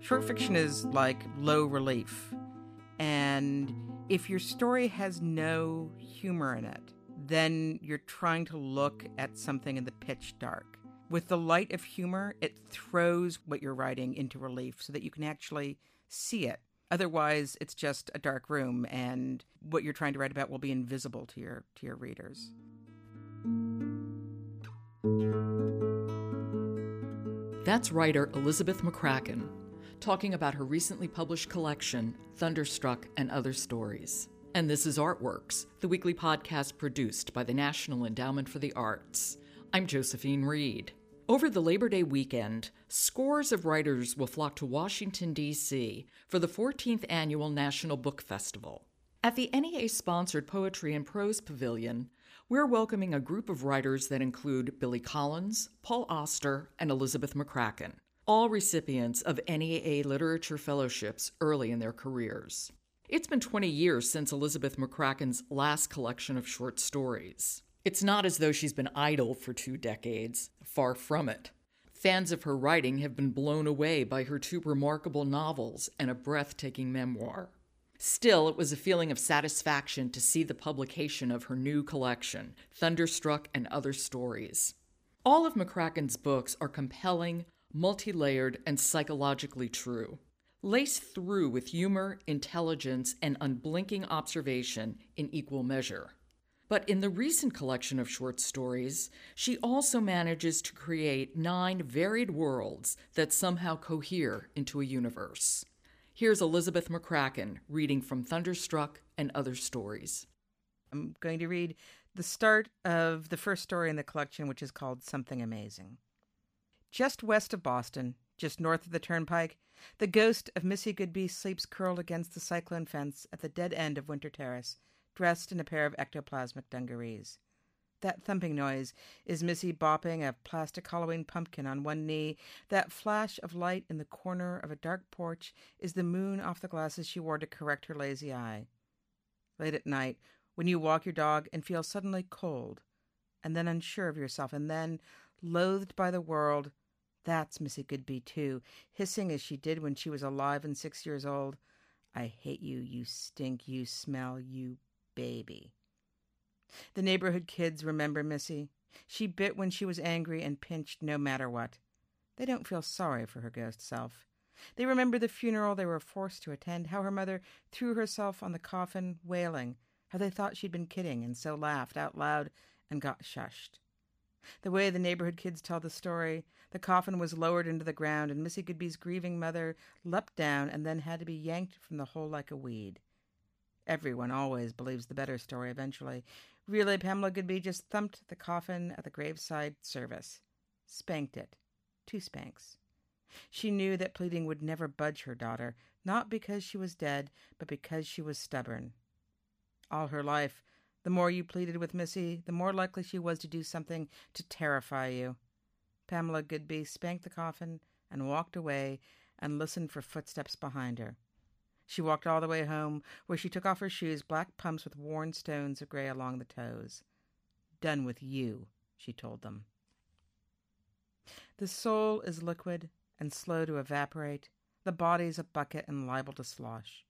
Short fiction is like low relief. And if your story has no humor in it, then you're trying to look at something in the pitch dark. With the light of humor, it throws what you're writing into relief so that you can actually see it. Otherwise, it's just a dark room and what you're trying to write about will be invisible to your to your readers. That's writer Elizabeth McCracken talking about her recently published collection, Thunderstruck and Other Stories. And this is Artworks, the weekly podcast produced by the National Endowment for the Arts. I'm Josephine Reed. Over the Labor Day weekend, scores of writers will flock to Washington, D.C. for the 14th Annual National Book Festival. At the NEA sponsored Poetry and Prose Pavilion, we're welcoming a group of writers that include Billy Collins, Paul Auster, and Elizabeth McCracken, all recipients of NEA Literature Fellowships early in their careers. It's been 20 years since Elizabeth McCracken's last collection of short stories. It's not as though she's been idle for two decades, far from it. Fans of her writing have been blown away by her two remarkable novels and a breathtaking memoir. Still, it was a feeling of satisfaction to see the publication of her new collection, Thunderstruck and Other Stories. All of McCracken's books are compelling, multi layered, and psychologically true laced through with humor, intelligence, and unblinking observation in equal measure. But in the recent collection of short stories, she also manages to create nine varied worlds that somehow cohere into a universe. Here's Elizabeth McCracken reading from Thunderstruck and Other Stories. I'm going to read the start of the first story in the collection, which is called Something Amazing. Just west of Boston, just north of the turnpike, the ghost of Missy Goodby sleeps curled against the cyclone fence at the dead end of Winter Terrace, dressed in a pair of ectoplasmic dungarees. That thumping noise is Missy bopping a plastic Halloween pumpkin on one knee. That flash of light in the corner of a dark porch is the moon off the glasses she wore to correct her lazy eye. Late at night, when you walk your dog and feel suddenly cold, and then unsure of yourself, and then loathed by the world, that's Missy Goodby, too, hissing as she did when she was alive and six years old. I hate you, you stink, you smell, you baby. The neighborhood kids remember Missy. She bit when she was angry and pinched no matter what. They don't feel sorry for her ghost self. They remember the funeral they were forced to attend, how her mother threw herself on the coffin, wailing, how they thought she'd been kidding and so laughed out loud and got shushed. The way the neighborhood kids tell the story, the coffin was lowered into the ground, and Missy Goodby's grieving mother leapt down and then had to be yanked from the hole like a weed. Everyone always believes the better story eventually. Really, Pamela Goodby just thumped the coffin at the graveside service, spanked it. Two spanks. She knew that pleading would never budge her daughter, not because she was dead, but because she was stubborn. All her life, the more you pleaded with Missy, the more likely she was to do something to terrify you. Pamela Goodby spanked the coffin and walked away and listened for footsteps behind her. She walked all the way home, where she took off her shoes, black pumps with worn stones of gray along the toes. Done with you, she told them. The soul is liquid and slow to evaporate. The body's a bucket and liable to slosh.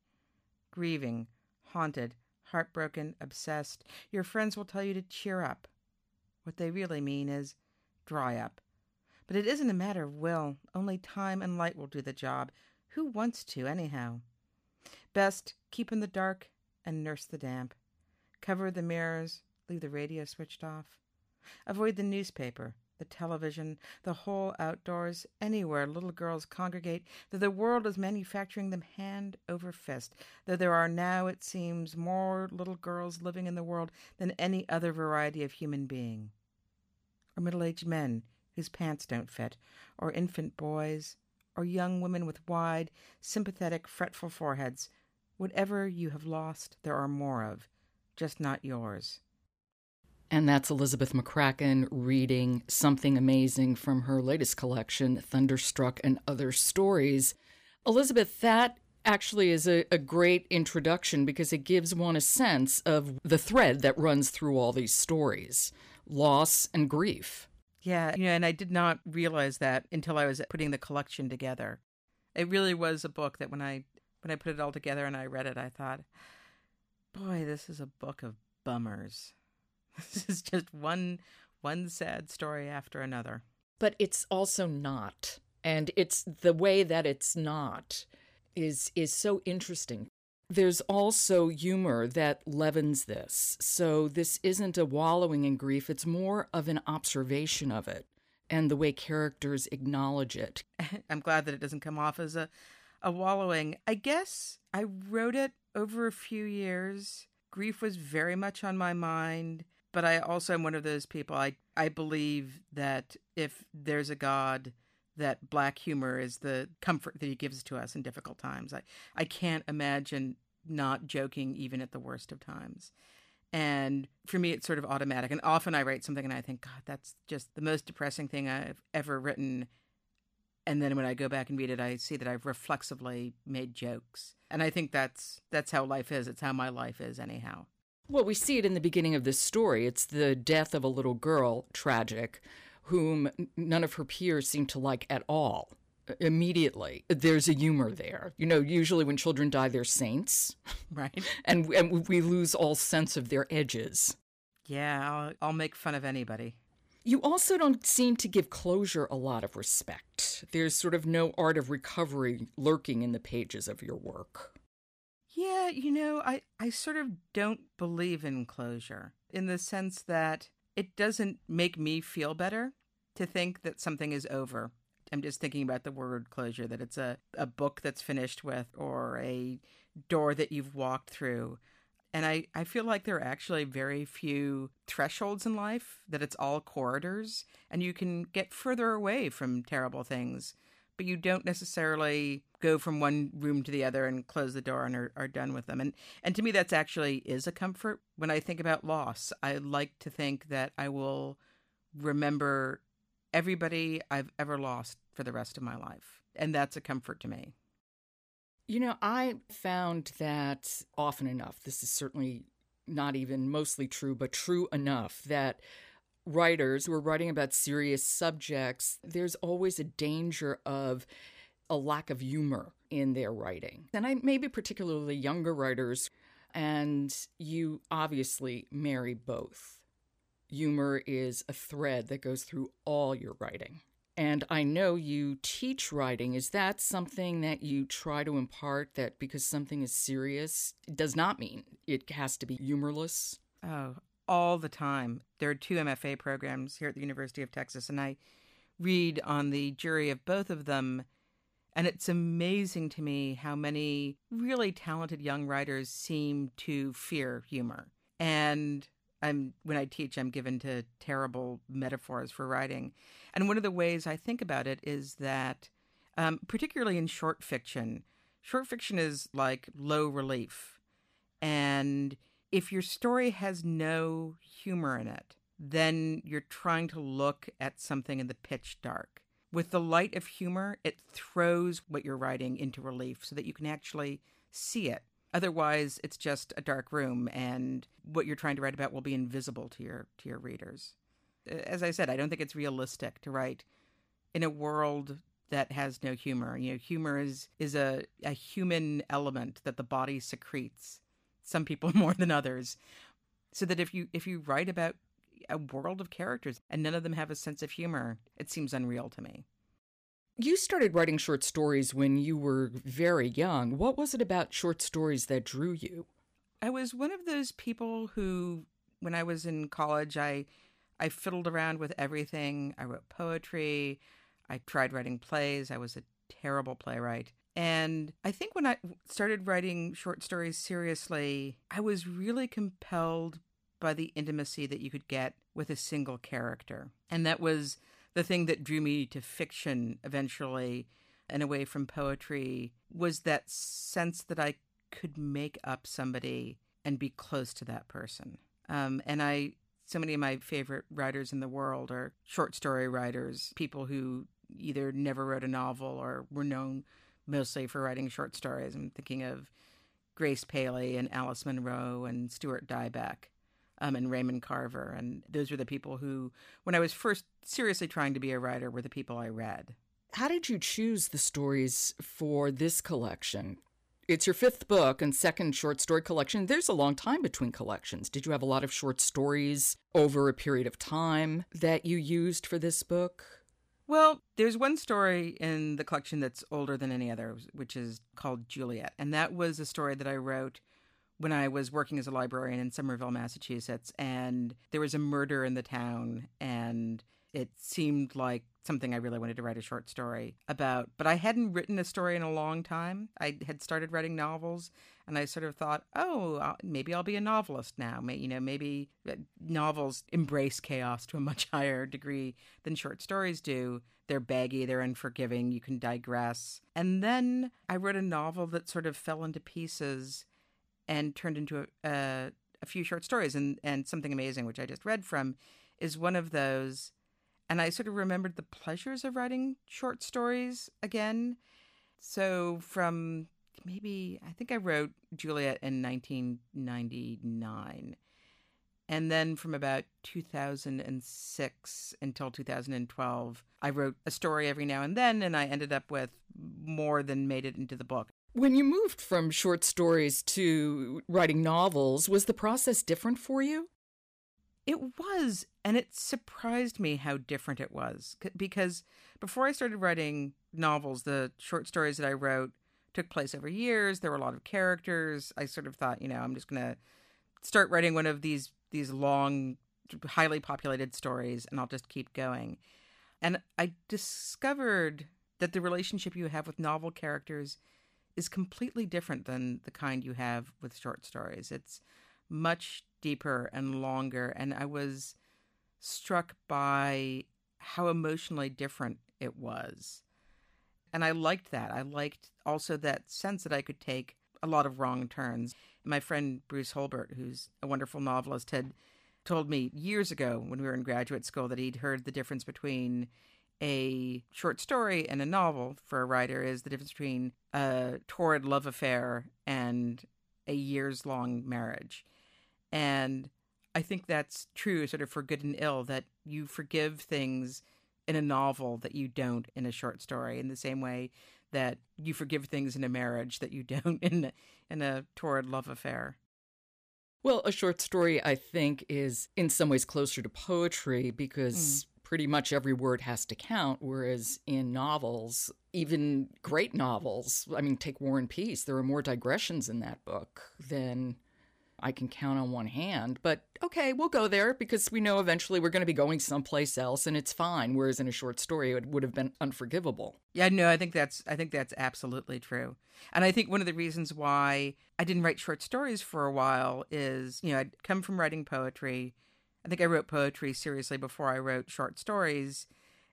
Grieving, haunted, heartbroken, obsessed, your friends will tell you to cheer up. What they really mean is dry up. But it isn't a matter of will, only time and light will do the job. Who wants to, anyhow? Best keep in the dark and nurse the damp. Cover the mirrors, leave the radio switched off. Avoid the newspaper, the television, the whole outdoors, anywhere little girls congregate, though the world is manufacturing them hand over fist, though there are now, it seems, more little girls living in the world than any other variety of human being. Or middle aged men whose pants don't fit, or infant boys, or young women with wide, sympathetic, fretful foreheads. Whatever you have lost, there are more of, just not yours. And that's Elizabeth McCracken reading something amazing from her latest collection, Thunderstruck and Other Stories. Elizabeth, that actually is a, a, great introduction because it gives one a sense of the thread that runs through all these stories loss and grief. Yeah, you know, and I did not realize that until I was putting the collection together. It really was a book that when I when I put it all together and I read it, I thought, boy, this is a book of bummers. This is just one one sad story after another. But it's also not. And it's the way that it's not is is so interesting. There's also humor that leavens this. So this isn't a wallowing in grief, it's more of an observation of it and the way characters acknowledge it. I'm glad that it doesn't come off as a a wallowing. I guess I wrote it over a few years. Grief was very much on my mind, but I also am one of those people I I believe that if there's a god that black humor is the comfort that he gives to us in difficult times. I, I can't imagine not joking even at the worst of times. And for me, it's sort of automatic. And often I write something and I think, God, that's just the most depressing thing I've ever written. And then when I go back and read it, I see that I've reflexively made jokes. And I think that's that's how life is. It's how my life is, anyhow. Well, we see it in the beginning of this story. It's the death of a little girl, tragic, whom none of her peers seem to like at all. Immediately, there's a humor there. You know, usually when children die, they're saints, right? And and we lose all sense of their edges. Yeah, I'll, I'll make fun of anybody. You also don't seem to give closure a lot of respect. There's sort of no art of recovery lurking in the pages of your work. Yeah, you know, I, I sort of don't believe in closure in the sense that it doesn't make me feel better to think that something is over. I'm just thinking about the word closure, that it's a, a book that's finished with or a door that you've walked through. And I, I feel like there are actually very few thresholds in life, that it's all corridors, and you can get further away from terrible things, but you don't necessarily go from one room to the other and close the door and are, are done with them. And and to me that's actually is a comfort. When I think about loss, I like to think that I will remember everybody I've ever lost for the rest of my life. And that's a comfort to me. You know, I found that often enough, this is certainly not even mostly true, but true enough that writers who are writing about serious subjects, there's always a danger of a lack of humor in their writing. And I maybe particularly younger writers, and you obviously marry both humor is a thread that goes through all your writing. And I know you teach writing. Is that something that you try to impart that because something is serious does not mean it has to be humorless? Oh, all the time. There are two MFA programs here at the University of Texas, and I read on the jury of both of them. And it's amazing to me how many really talented young writers seem to fear humor. And I'm when I teach, I'm given to terrible metaphors for writing, and one of the ways I think about it is that, um, particularly in short fiction, short fiction is like low relief, and if your story has no humor in it, then you're trying to look at something in the pitch dark. With the light of humor, it throws what you're writing into relief so that you can actually see it Otherwise, it's just a dark room, and what you're trying to write about will be invisible to your to your readers. As I said, I don't think it's realistic to write in a world that has no humor. You know, humor is is a, a human element that the body secretes. Some people more than others. So that if you if you write about a world of characters and none of them have a sense of humor, it seems unreal to me. You started writing short stories when you were very young. What was it about short stories that drew you? I was one of those people who, when I was in college, I I fiddled around with everything. I wrote poetry. I tried writing plays. I was a terrible playwright. And I think when I started writing short stories seriously, I was really compelled by the intimacy that you could get with a single character. And that was the thing that drew me to fiction eventually and away from poetry was that sense that I could make up somebody and be close to that person. Um, and I, so many of my favorite writers in the world are short story writers, people who either never wrote a novel or were known mostly for writing short stories. I'm thinking of Grace Paley and Alice Munro and Stuart Dybek um, and Raymond Carver. And those were the people who, when I was first seriously trying to be a writer, were the people I read. How did you choose the stories for this collection? It's your fifth book and second short story collection. There's a long time between collections. Did you have a lot of short stories over a period of time that you used for this book? Well, there's one story in the collection that's older than any other, which is called Juliet. And that was a story that I wrote when I was working as a librarian in Somerville, Massachusetts. And there was a murder in the town. And it seemed like something I really wanted to write a short story about. But I hadn't written a story in a long time. I had started writing novels, and I sort of thought, oh, maybe I'll be a novelist now. You know, maybe uh, novels embrace chaos to a much higher degree than short stories do. They're baggy, they're unforgiving, you can digress. And then I wrote a novel that sort of fell into pieces and turned into a, a, a few short stories. And, and Something Amazing, which I just read from, is one of those and I sort of remembered the pleasures of writing short stories again. So from maybe I think I wrote Juliet in 1999. And then from about 2006 until 2012, I wrote a story every now and then, and I ended up with more than made it into the book. When you moved from short stories to writing novels, was the process different for you? It was, and it surprised me how different it was. Because before I started writing novels, the short stories that I wrote took place over years. There were a lot of characters. I sort of thought, you know, I'm just going to start writing one of these these long, highly populated stories, and I'll just keep going. And I discovered that the relationship you have with novel characters is completely different than the kind you have with short stories. It's much deeper and longer. And I was struck by how emotionally different it was. And I liked that. I liked also that sense that I could take a lot of wrong turns. My friend Bruce Holbert, who's a wonderful novelist, had told me years ago when we were in graduate school that he'd heard the difference between a short story and a novel for a writer is the difference between a torrid love affair and a years long marriage. And I think that's true, sort of for good and ill, that you forgive things in a novel that you don't in a short story, in the same way that you forgive things in a marriage that you don't in a, in a torrid love affair. Well, a short story, I think, is in some ways closer to poetry because mm. Pretty much every word has to count. Whereas in novels, even great novels, I mean, take War and Peace, there are more digressions in that book than I can count on one hand. But okay, we'll go there because we know eventually we're going to be going someplace else and it's fine. Whereas in a short story, it would have been unforgivable. Yeah, no, I think that's I think that's absolutely true. And I think one of the reasons why I didn't write short stories for a while is, you know, I'd come from writing poetry. I think I wrote poetry seriously before I wrote short stories.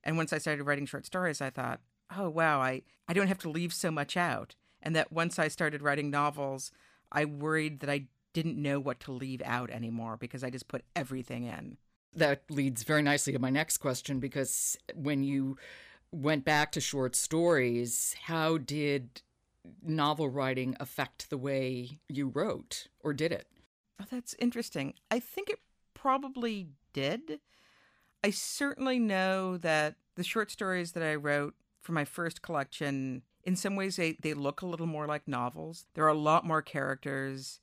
And once I started writing short stories, I thought, oh wow, I, I don't have to leave so much out. And that once I started writing novels, I worried that I didn't know what to leave out anymore because I just put everything in. That leads very nicely to my next question because when you went back to short stories, how did novel writing affect the way you wrote, or did it? Oh, that's interesting. I think it probably did. I certainly know that the short stories that I wrote for my first collection, in some ways, they, they look a little more like novels. There are a lot more characters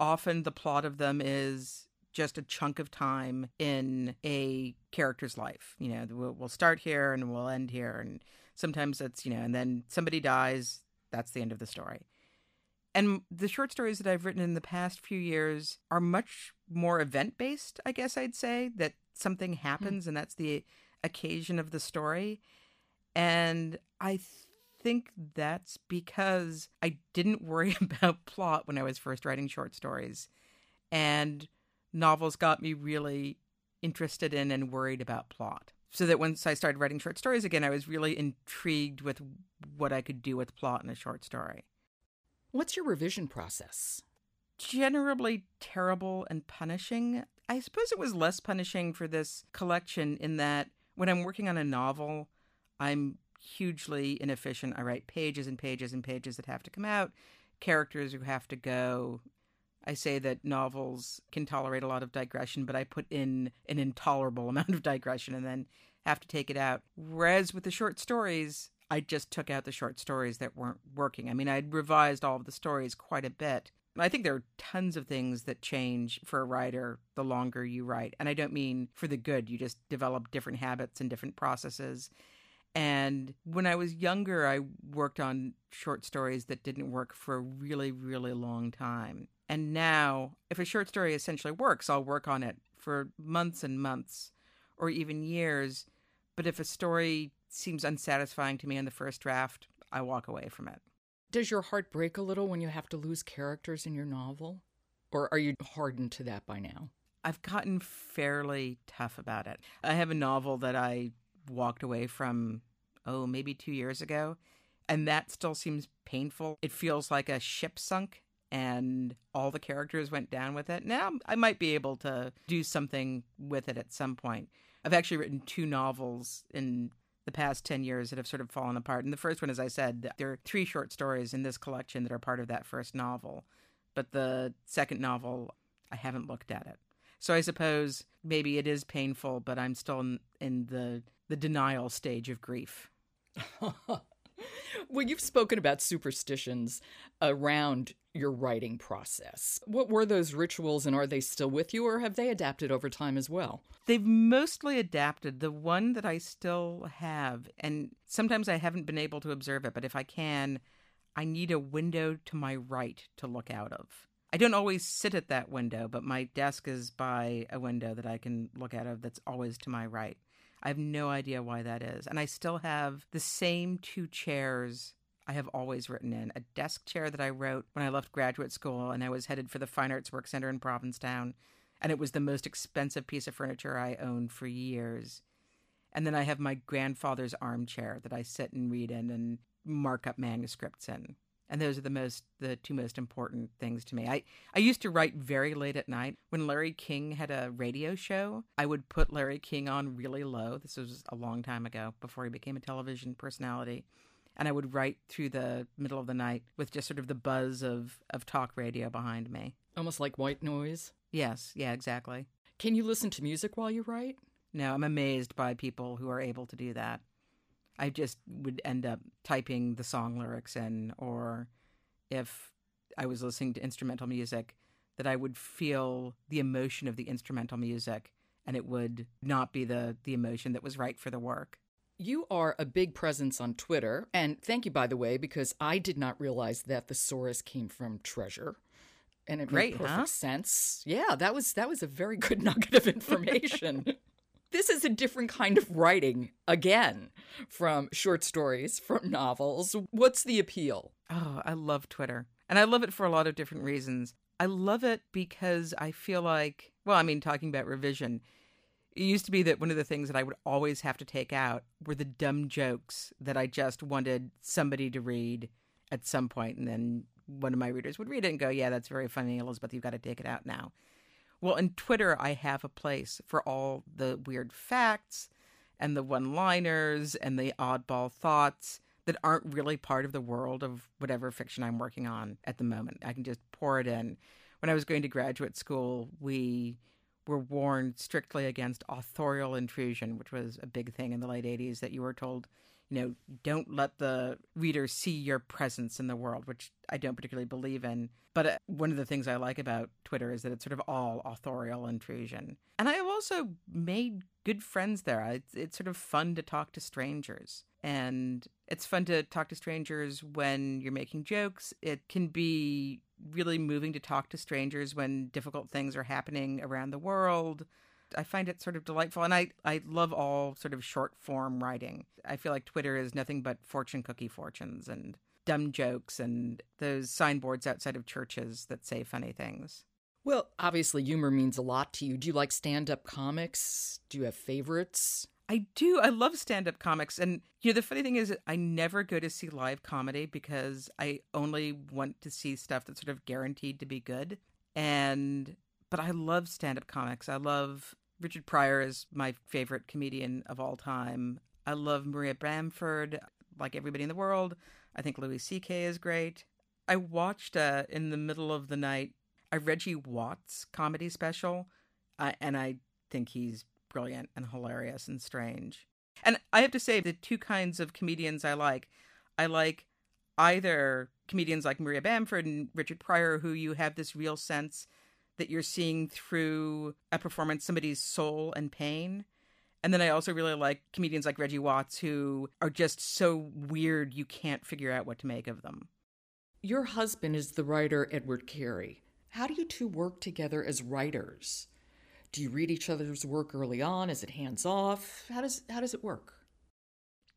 often the plot of them is just a chunk of time in a character's life. You know, we'll, we'll start here and we'll end here. And sometimes it's, you know, and then somebody dies. That's the end of the story. And the short stories that I've written in the past few years are much more event based, I guess I'd say, that something happens mm. and that's the occasion of the story. And I think that's because I didn't worry about plot when I was first writing short stories. And novels got me really interested in and worried about plot. So that once I started writing short stories again, I was really intrigued with what I could do with plot in a short story. What's your revision process? Generally terrible and punishing. I suppose it was less punishing for this collection in that when I'm working on a novel, I'm hugely inefficient. I write pages and pages and pages that have to come out, characters who have to go. I say that novels can tolerate a lot of digression, but I put in an intolerable amount of digression and then have to take it out. Whereas with the short stories, I just took out the short stories that weren't working. I mean, I'd revised all of the stories quite a bit. I think there are tons of things that change for a writer the longer you write. And I don't mean for the good, you just develop different habits and different processes. And when I was younger, I worked on short stories that didn't work for a really, really long time. And now, if a short story essentially works, I'll work on it for months and months or even years. But if a story seems unsatisfying to me in the first draft, I walk away from it. Does your heart break a little when you have to lose characters in your novel? Or are you hardened to that by now? I've gotten fairly tough about it. I have a novel that I walked away from, oh, maybe two years ago, and that still seems painful. It feels like a ship sunk and all the characters went down with it. Now I might be able to do something with it at some point. I've actually written two novels in the past 10 years that have sort of fallen apart. And the first one, as I said, there are three short stories in this collection that are part of that first novel. But the second novel, I haven't looked at it. So I suppose maybe it is painful, but I'm still in, in the, the denial stage of grief. well, you've spoken about superstitions around your writing process. What were those rituals and are they still with you or have they adapted over time as well? They've mostly adapted. The one that I still have, and sometimes I haven't been able to observe it, but if I can, I need a window to my right to look out of. I don't always sit at that window, but my desk is by a window that I can look out of that's always to my right. I have no idea why that is. And I still have the same two chairs I have always written in a desk chair that I wrote when I left graduate school and I was headed for the Fine Arts Work Center in Provincetown. And it was the most expensive piece of furniture I owned for years. And then I have my grandfather's armchair that I sit and read in and mark up manuscripts in. And those are the most the two most important things to me. I, I used to write very late at night. When Larry King had a radio show, I would put Larry King on really low. This was a long time ago before he became a television personality and I would write through the middle of the night with just sort of the buzz of, of talk radio behind me. Almost like white noise? Yes, yeah, exactly. Can you listen to music while you write? No, I'm amazed by people who are able to do that. I just would end up typing the song lyrics in, or if I was listening to instrumental music, that I would feel the emotion of the instrumental music and it would not be the, the emotion that was right for the work. You are a big presence on Twitter. And thank you, by the way, because I did not realize that thesaurus came from treasure. And it Great, made perfect huh? sense. Yeah, that was that was a very good nugget of information. This is a different kind of writing again from short stories, from novels. What's the appeal? Oh, I love Twitter. And I love it for a lot of different reasons. I love it because I feel like, well, I mean, talking about revision, it used to be that one of the things that I would always have to take out were the dumb jokes that I just wanted somebody to read at some point, and then one of my readers would read it and go, "Yeah, that's very funny, Elizabeth. You've got to take it out now." Well, in Twitter, I have a place for all the weird facts and the one-liners and the oddball thoughts that aren't really part of the world of whatever fiction I'm working on at the moment. I can just pour it in. When I was going to graduate school, we were warned strictly against authorial intrusion, which was a big thing in the late 80s, that you were told, you know, don't let the reader see your presence in the world, which I don't particularly believe in. But uh, one of the things I like about Twitter is that it's sort of all authorial intrusion. And I have also made good friends there. It's, it's sort of fun to talk to strangers. And it's fun to talk to strangers when you're making jokes. It can be really moving to talk to strangers when difficult things are happening around the world. I find it sort of delightful. And I, I love all sort of short form writing. I feel like Twitter is nothing but fortune cookie fortunes and dumb jokes and those signboards outside of churches that say funny things. Well, obviously, humor means a lot to you. Do you like stand up comics? Do you have favorites? I do. I love stand up comics. And, you know, the funny thing is, I never go to see live comedy because I only want to see stuff that's sort of guaranteed to be good. And, but I love stand up comics. I love Richard Pryor is my favorite comedian of all time. I love Maria Bamford, like everybody in the world. I think Louis C.K. is great. I watched uh, in the middle of the night a Reggie Watts comedy special, uh, and I think he's brilliant and hilarious and strange. And I have to say, the two kinds of comedians I like, I like either comedians like Maria Bamford and Richard Pryor, who you have this real sense that you're seeing through a performance somebody's soul and pain. And then I also really like comedians like Reggie Watts, who are just so weird you can't figure out what to make of them. Your husband is the writer Edward Carey. How do you two work together as writers? Do you read each other's work early on? Is it hands off? How does how does it work?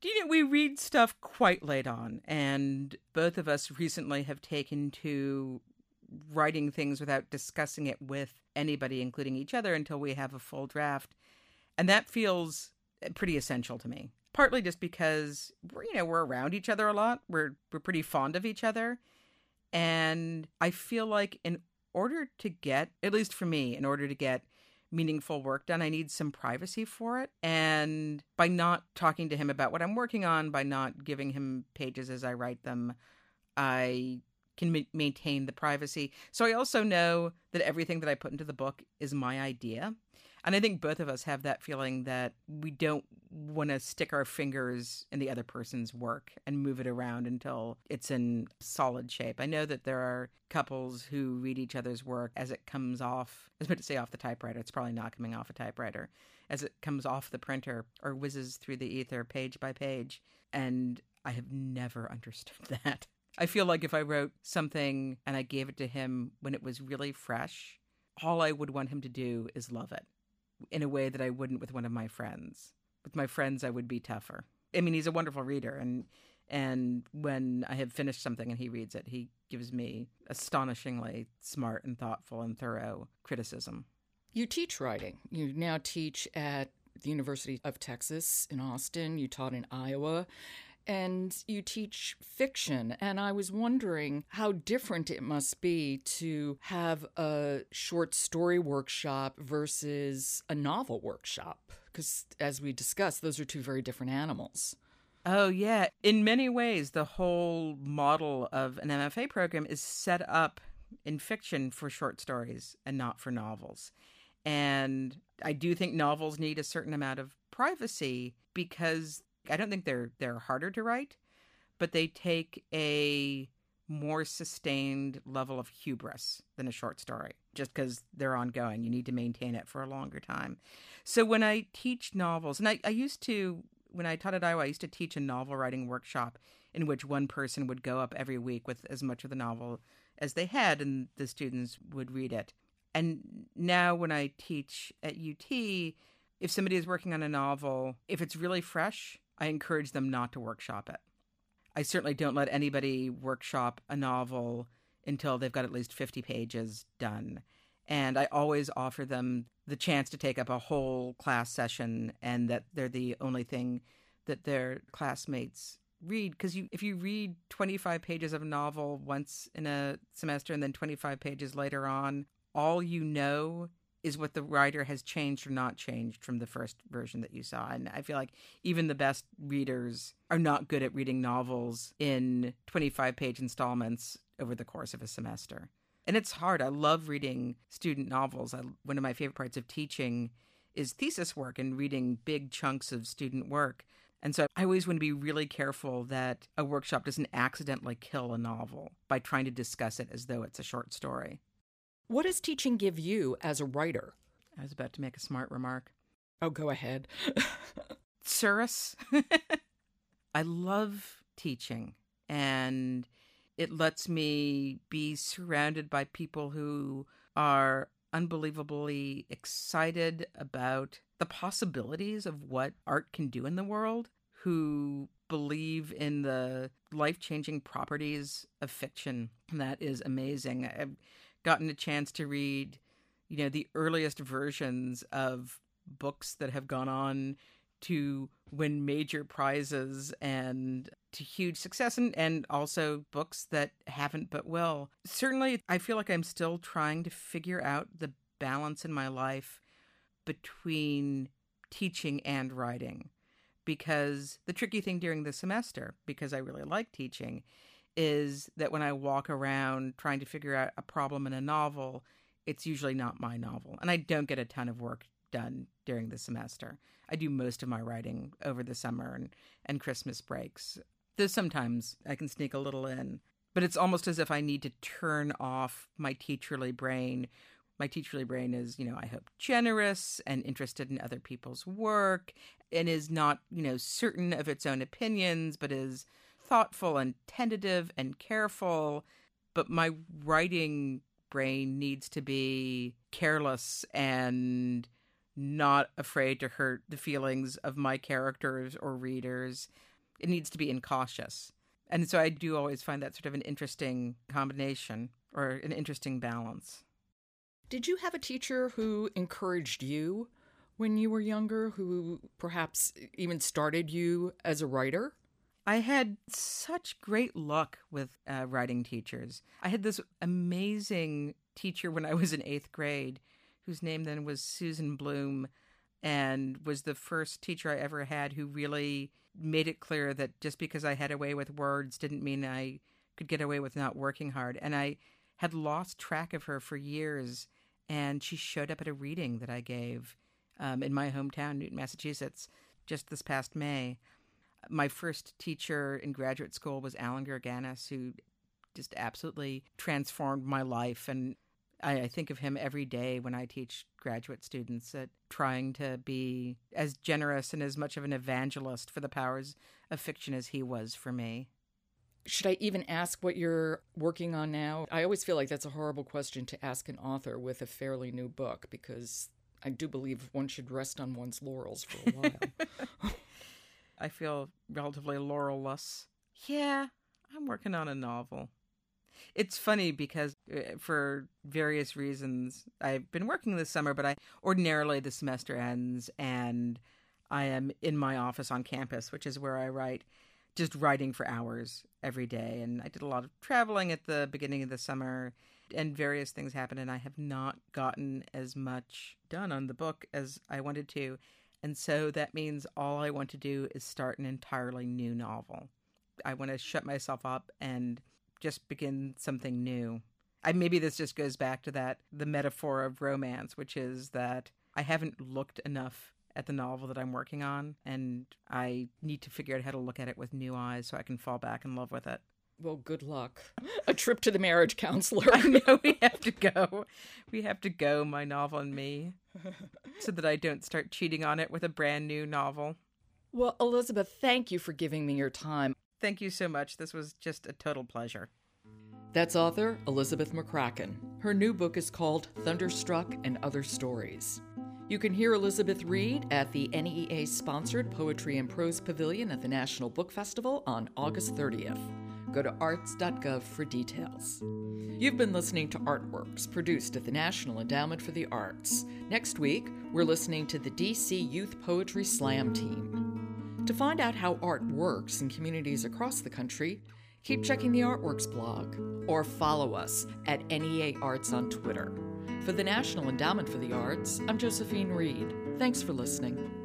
You know, we read stuff quite late on, and both of us recently have taken to writing things without discussing it with anybody, including each other, until we have a full draft. And that feels pretty essential to me. Partly just because you know, we're around each other a lot. We're we're pretty fond of each other. And I feel like in order to get, at least for me, in order to get meaningful work done, I need some privacy for it. And by not talking to him about what I'm working on, by not giving him pages as I write them, I can ma- maintain the privacy. So I also know that everything that I put into the book is my idea. And I think both of us have that feeling that we don't want to stick our fingers in the other person's work and move it around until it's in solid shape. I know that there are couples who read each other's work as it comes off, I was about to say off the typewriter, it's probably not coming off a typewriter, as it comes off the printer or whizzes through the ether page by page. And I have never understood that. I feel like if I wrote something and I gave it to him when it was really fresh, all I would want him to do is love it in a way that I wouldn't with one of my friends. With my friends, I would be tougher. I mean, he's a wonderful reader, and and when I have finished something and he reads it, he gives me astonishingly smart and thoughtful and thorough criticism. You teach writing. You now teach at the University of Texas in Austin. You taught in Iowa and you teach fiction. And I was wondering how different it must be to have a short story workshop versus a novel workshop. Because as we discussed, those are two very different animals. Oh, yeah. In many ways, the whole model of an MFA program is set up in fiction for short stories and not for novels. And I do think novels need a certain amount of privacy because I don't think they're they're harder to write, but they take a more sustained level of hubris than a short story just because they're ongoing. You need to maintain it for a longer time. So when I teach novels, and I, I used to, when I taught at Iowa, I used to teach a novel writing workshop in which one person would go up every week with as much of the novel as they had, and the students would read it. And now when I teach at UT, if somebody is working on a novel, if it's really fresh, I encourage them not to workshop it. I certainly don't let anybody workshop a novel until they've got at least 50 pages done. And I always offer them the chance to take up a whole class session and that they're the only thing that their classmates read. Because you, if you read 25 pages of a novel once in a semester and then 25 pages later on, all you know is what the writer has changed or not changed from the first version that you saw. And I feel like even the best readers are not good at reading novels in 25 page installments over the course of a semester. And it's hard. I love reading student novels. I, one of my favorite parts of teaching is thesis work and reading big chunks of student work. And so I always want to be really careful that a workshop doesn't accidentally kill a novel by trying to discuss it as though it's a short story. What does teaching give you as a writer? I was about to make a smart remark. Oh, go ahead. Cirrus. I love teaching, and it lets me be surrounded by people who are unbelievably excited about the possibilities of what art can do in the world, who believe in the life changing properties of fiction. That is amazing. I've gotten a chance to read, you know, the earliest versions of books that have gone on to win major prizes and to huge success and, and also books that haven't but will. Certainly I feel like I'm still trying to figure out the balance in my life between teaching and writing. Because the tricky thing during the semester, because I really like teaching, is that when I walk around trying to figure out a problem in a novel, it's usually not my novel. And I don't get a ton of work done during the semester. I do most of my writing over the summer and, and Christmas breaks. Though sometimes I can sneak a little in, but it's almost as if I need to turn off my teacherly brain. My teacherly brain is, you know, I hope generous and interested in other people's work and is not, you know, certain of its own opinions, but is thoughtful and tentative and careful. But my writing brain needs to be careless and not afraid to hurt the feelings of my characters or readers. It needs to be incautious. And so I do always find that sort of an interesting combination or an interesting balance. Did you have a teacher who encouraged you when you were younger, who perhaps even started you as a writer? I had such great luck with uh, writing teachers. I had this amazing teacher when I was in eighth grade, whose name then was Susan Bloom, and was the first teacher I ever had who really made it clear that just because I had a way with words didn't mean I could get away with not working hard. And I had lost track of her for years, and she showed up at a reading that I gave um, in my hometown, Newton, Massachusetts, just this past May my first teacher in graduate school was Allan Gurganus, who just absolutely transformed my life. And I, I, think of him every day when I teach graduate students at trying to be as generous and as much of an evangelist for the powers of fiction as he was for me. Should I even ask what you're working on now? I always feel like that's a horrible question to ask an author with a fairly new book because I do believe one should rest on one's laurels for a while. I feel relatively laurelless. Yeah, I'm working on a novel. It's funny because uh, for various reasons, I've been working this summer, but I ordinarily the semester ends and I am in my office on campus, which is where I write, just writing for hours every day. And I did a lot of traveling at the beginning of the summer and various things happened, and I have not gotten as much done on the book as I wanted to. And so that means all I want to do is start an entirely new novel. I want to shut myself up and just begin something new. I maybe this just goes back to that the metaphor of romance, which is that I haven't looked enough at the novel that I'm working on and I need to figure out how to look at it with new eyes so I can fall back in love with it. Well, good luck. A trip to the marriage counselor. I know we have to go. We have to go, my novel and me, so that I don't start cheating on it with a brand new novel. Well, Elizabeth, thank you for giving me your time. Thank you so much. This was just a total pleasure. That's author Elizabeth McCracken. Her new book is called Thunderstruck and Other Stories. You can hear Elizabeth read at the NEA sponsored Poetry and Prose Pavilion at the National Book Festival on August 30th. Go to arts.gov for details. You've been listening to Artworks, produced at the National Endowment for the Arts. Next week, we're listening to the DC Youth Poetry Slam team. To find out how art works in communities across the country, keep checking the Artworks blog or follow us at NEA Arts on Twitter. For the National Endowment for the Arts, I'm Josephine Reed. Thanks for listening.